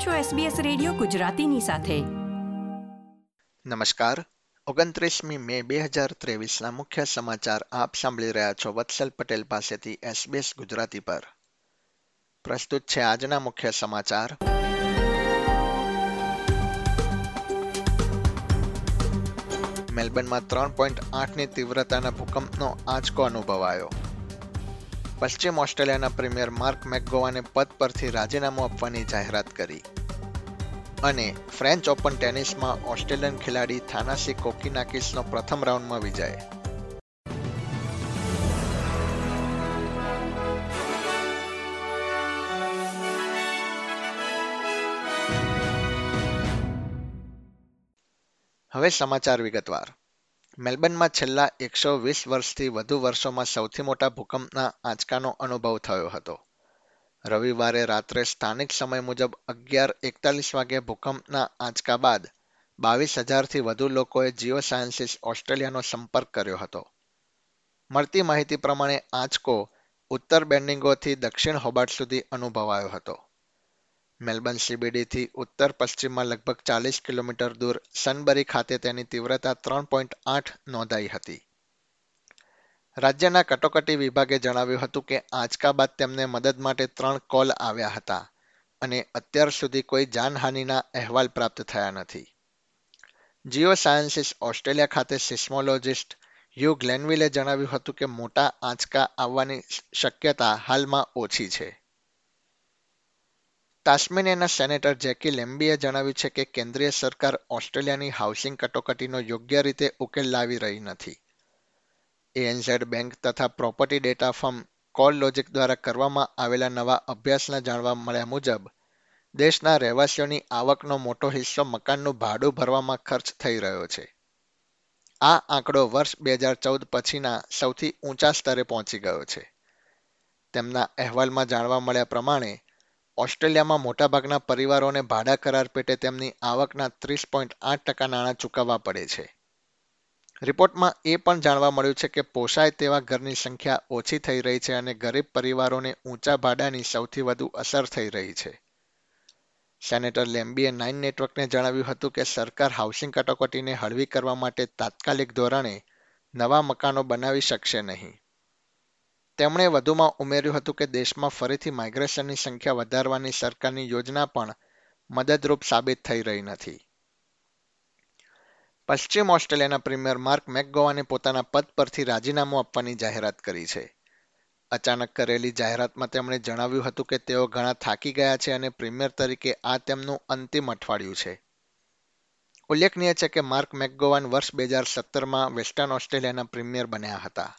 આપ છો SBS radio ગુજરાતીની સાથે. નમસ્કાર. ઓગણત્રીસમી મે બે હજાર મુખ્ય સમાચાર આપ સાંભળી રહ્યા છો વત્સલ પટેલ પાસેથી SBS ગુજરાતી પર. પ્રસ્તુત છે આજના મુખ્ય સમાચાર. મેલબર્નમાં ત્રણ પોઈન્ટ આઠની તીવ્રતાના ભૂકંપનો આંચકો અનુભવાયો. પશ્ચિમ ઓસ્ટ્રેલિયાના પ્રીમિયર માર્ક મેકગોવાને પદ પરથી રાજીનામું આપવાની જાહેરાત કરી. અને ફ્રેન્ચ ઓપન ટેનિસમાં ઓસ્ટ્રેલિયન ખેલાડી થાનાસી કોકીનાકિસનો પ્રથમ રાઉન્ડમાં વિજય. હવે સમાચાર વિગતવાર. મેલબર્નમાં છેલ્લા એકસો વીસ વર્ષથી વધુ વર્ષોમાં સૌથી મોટા ભૂકંપના આંચકાનો અનુભવ થયો હતો. રવિવારે રાત્રે સ્થાનિક સમય મુજબ અગિયાર એકતાલીસ વાગે ભૂકંપના આંચકા બાદ બાવીસ હજારથી વધુ લોકોએ જીઓ સાયન્સીસ ઓસ્ટ્રેલિયાનો સંપર્ક કર્યો હતો. મળતી માહિતી પ્રમાણે આંચકો ઉત્તર બેન્ડિંગોથી દક્ષિણ હોબાર્ટ સુધી અનુભવાયો હતો. મેલબર્ન સીબીડીથી ઉત્તર પશ્ચિમમાં લગભગ ચાલીસ કિલોમીટર દૂર સનબરી ખાતે તેની તીવ્રતા ત્રણ પોઈન્ટ આઠ નોંધાઈ હતી. રાજ્યના કટોકટી વિભાગે જણાવ્યું હતું કે આંચકા બાદ તેમને મદદ માટે ત્રણ કોલ આવ્યા હતા અને અત્યાર સુધી કોઈ જાનહાનિના અહેવાલ પ્રાપ્ત થયા નથી. જીઓ સાયન્સીસ ઓસ્ટ્રેલિયા ખાતે સિસ્મોલોજિસ્ટ યુ ગ્લેનવિલે જણાવ્યું હતું કે મોટા આંચકા આવવાની શક્યતા હાલમાં ઓછી છે. તાસ્મેનિયાના સેનેટર જેકી લેમ્બીએ જણાવ્યું છે કે કેન્દ્રીય સરકાર ઓસ્ટ્રેલિયાની હાઉસિંગ કટોકટીનો યોગ્ય રીતે ઉકેલ લાવી રહી નથી. એએનઝેડ બેંક તથા property data firm CoreLogic દ્વારા કરવામાં આવેલા નવા અભ્યાસના જાણવા મળ્યા મુજબ, દેશના રહેવાસીઓની આવકનો મોટો હિસ્સો મકાનનું ભાડું ભરવામાં ખર્ચ થઈ રહ્યો છે. આ આંકડો વર્ષ બે હજાર ચૌદ પછીના સૌથી ઊંચા સ્તરે પહોંચી ગયો છે. તેમના અહેવાલમાં જાણવા મળ્યા પ્રમાણે, ઓસ્ટ્રેલિયામાં મોટાભાગના પરિવારોને ભાડા કરાર પેટે તેમની આવકના ત્રીસ પોઈન્ટ આઠ ટકા નાણાં ચૂકવવા પડે છે. રિપોર્ટમાં એ પણ જાણવા મળ્યું છે કે પોષાય તેવા ઘરની સંખ્યા ઓછી થઈ રહી છે અને ગરીબ પરિવારોને ઊંચા ભાડાની સૌથી વધુ અસર થઈ રહી છે. સેનેટર લેમ્બીએ નાઇન નેટવર્કને જણાવ્યું હતું કે સરકાર હાઉસિંગ કટોકટીને હળવી કરવા માટે તાત્કાલિક ધોરણે નવા મકાનો બનાવી શકશે નહીં. તેમણે વધુમાં ઉમેર્યું હતું કે દેશમાં ફરીથી માઇગ્રેશનની સંખ્યા વધારવાની સરકારની યોજના પણ મદદરૂપ સાબિત થઈ રહી નથી. પશ્ચિમ ઓસ્ટ્રેલિયાના પ્રીમિયર માર્ક મેકગોવાને પોતાના પદ પરથી રાજીનામું આપવાની જાહેરાત કરી છે. અચાનક કરેલી જાહેરાતમાં તેમણે જણાવ્યું હતું કે તેઓ ઘણા થાકી ગયા છે અને પ્રીમિયર તરીકે આ તેમનું અંતિમ અઠવાડિયું છે. ઉલ્લેખનીય છે કે માર્ક મેકગોવાન વર્ષ બે હજાર સત્તરમાં વેસ્ટર્ન ઓસ્ટ્રેલિયાના પ્રીમિયર બન્યા હતા.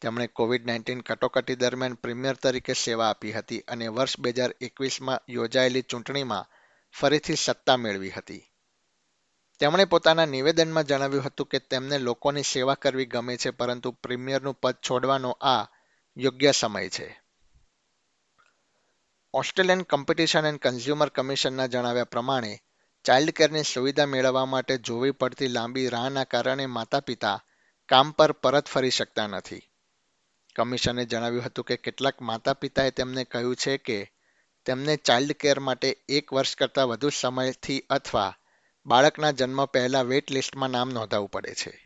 તેમણે કોવિડ નાઇન્ટીન કટોકટી દરમિયાન પ્રીમિયર તરીકે સેવા આપી હતી અને વર્ષ બે હજાર એકવીસમાં યોજાયેલી ચૂંટણીમાં ફરીથી સત્તા મેળવી હતી. તેમણે પોતાના નિવેદનમાં જણાવ્યું હતું કે તેમને લોકોની સેવા કરવી ગમે છે, પરંતુ પ્રીમિયરનું પદ છોડવાનો આ યોગ્ય સમય છે. ઓસ્ટ્રેલિયન કોમ્પિટિશન એન્ડ કન્ઝ્યુમર કમિશનના જણાવ્યા પ્રમાણે ચાઇલ્ડ કેરની સુવિધા મેળવવા માટે જોવી પડતી લાંબી રાહના કારણે માતા પિતા કામ પર પરત ફરી શકતા નથી. કમિશને જણાવ્યું હતું કે કેટલાક માતા પિતાએ તેમને કહ્યું છે કે, તેમને ચાઇલ્ડ કેર માટે એક વર્ષ કરતાં વધુ સમયથી અથવા બાળકના જન્મ પહેલા વેટ લિસ્ટમાં નામ નોંધાવવું પડે છે.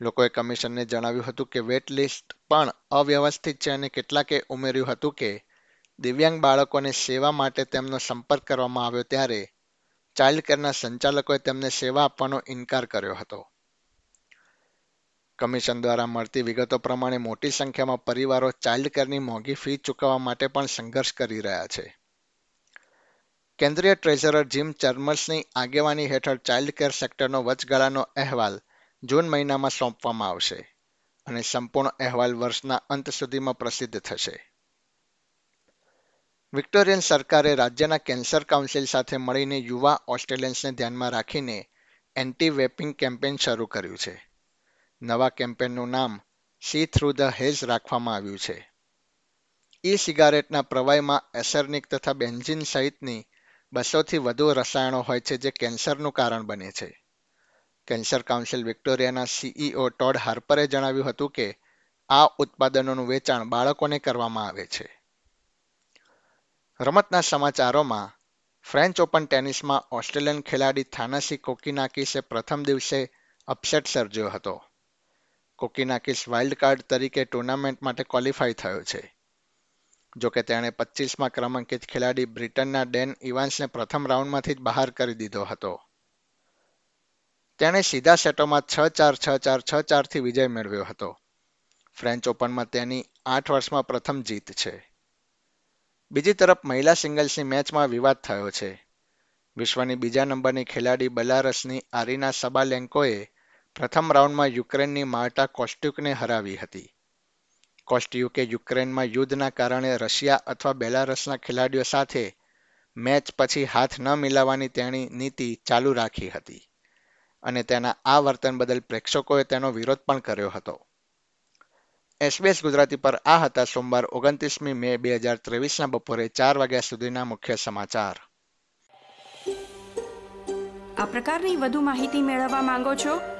લોકોએ કમિશનને જણાવ્યું હતું કે વેટ લિસ્ટ પણ અવ્યવસ્થિત છે અને કેટલાકે ઉમેર્યું હતું કે દિવ્યાંગ બાળકોને સેવા માટે તેમનો સંપર્ક કરવામાં આવ્યો ત્યારે ચાઇલ્ડ કેરના સંચાલકોએ તેમને સેવા આપવાનો ઇનકાર કર્યો હતો. કમિશન દ્વારા મળતી વિગતો પ્રમાણે મોટી સંખ્યામાં પરિવારો ચાઇલ્ડ કેરની મોંઘી ફી ચૂકવવા માટે પણ સંઘર્ષ કરી રહ્યા છે. કેન્દ્રીય ટ્રેઝરર જીમ ચર્મર્સની આગેવાની હેઠળ ચાઇલ્ડ કેર સેક્ટરનો વચગાળાનો અહેવાલ જૂન મહિનામાં સોંપવામાં આવશે અને સંપૂર્ણ અહેવાલ વર્ષના અંત સુધીમાં પ્રસિદ્ધ થશે. વિક્ટોરિયન સરકારે રાજ્યના કેન્સર કાઉન્સિલ સાથે મળીને યુવા ઓસ્ટ્રેલિયન્સને ધ્યાનમાં રાખીને એન્ટી વેપિંગ કેમ્પેન શરૂ કર્યું છે. નવા કેમ્પેનનું નામ સી થ્રુ ધ હેઝ રાખવામાં આવ્યું છે. ઈ સિગારેટના પ્રવાહીમાં એસર્નિક તથા બેન્ઝિન સહિતની બસોથી વધુ રસાયણો હોય છે જે કેન્સરનું કારણ બને છે. કેન્સર કાઉન્સિલ વિક્ટોરિયાના સીઈઓ ટોડ હાર્પરે જણાવ્યું હતું કે, આ ઉત્પાદનોનું વેચાણ બાળકોને કરવામાં આવે છે. રમતના સમાચારોમાં, ફ્રેન્ચ ઓપન ટેનિસમાં ઓસ્ટ્રેલિયન ખેલાડી થાનાસી કોકીનાકિસે પ્રથમ દિવસે અપસેટ સર્જ્યો હતો. કોકીનાકિસ વાઇલ્ડ કાર્ડ તરીકે ટુર્નામેન્ટ માટે ક્વોલિફાય થયો છે. જોકે તેણે પચીસમાં ક્રમાંકિત ખેલાડી બ્રિટનના ડેન ઇવાન્સને પ્રથમ રાઉન્ડમાંથી જ બહાર કરી દીધો હતો. તેણે સીધા સેટોમાં છ ચાર છ ચાર, છ ચારથી વિજય મેળવ્યો હતો. ફ્રેન્ચ ઓપનમાં તેની આઠ વર્ષમાં પ્રથમ જીત છે. બીજી તરફ મહિલા સિંગલ્સની મેચમાં વિવાદ થયો છે. વિશ્વની બીજા નંબરની ખેલાડી બલારસની આરીના સબાલેન્કોએ પ્રથમ રાઉન્ડમાં યુક્રેનની માર્ટા કોસ્ટ્યુકને હરાવી હતી. કોસ્ટ્યુકે યુક્રેનમાં યુદ્ધના કારણે રશિયા અથવા બેલારસના ખેલાડીઓ સાથે મેચ પછી હાથ ન મિલાવવાની તેણી નીતિ ચાલુ રાખી હતી અને તેના આ વર્તન બદલ પ્રેક્ષકોએ તેનો વિરોધ પણ કર્યો હતો. એસબીએસ ગુજરાતી પર આ હતા સોમવાર ઓગણત્રીસમી મે બે હજાર ત્રેવીસના બપોરે ચાર વાગ્યા સુધીના મુખ્ય સમાચાર. આ પ્રકારની વધુ માહિતી મેળવવા માંગો છો?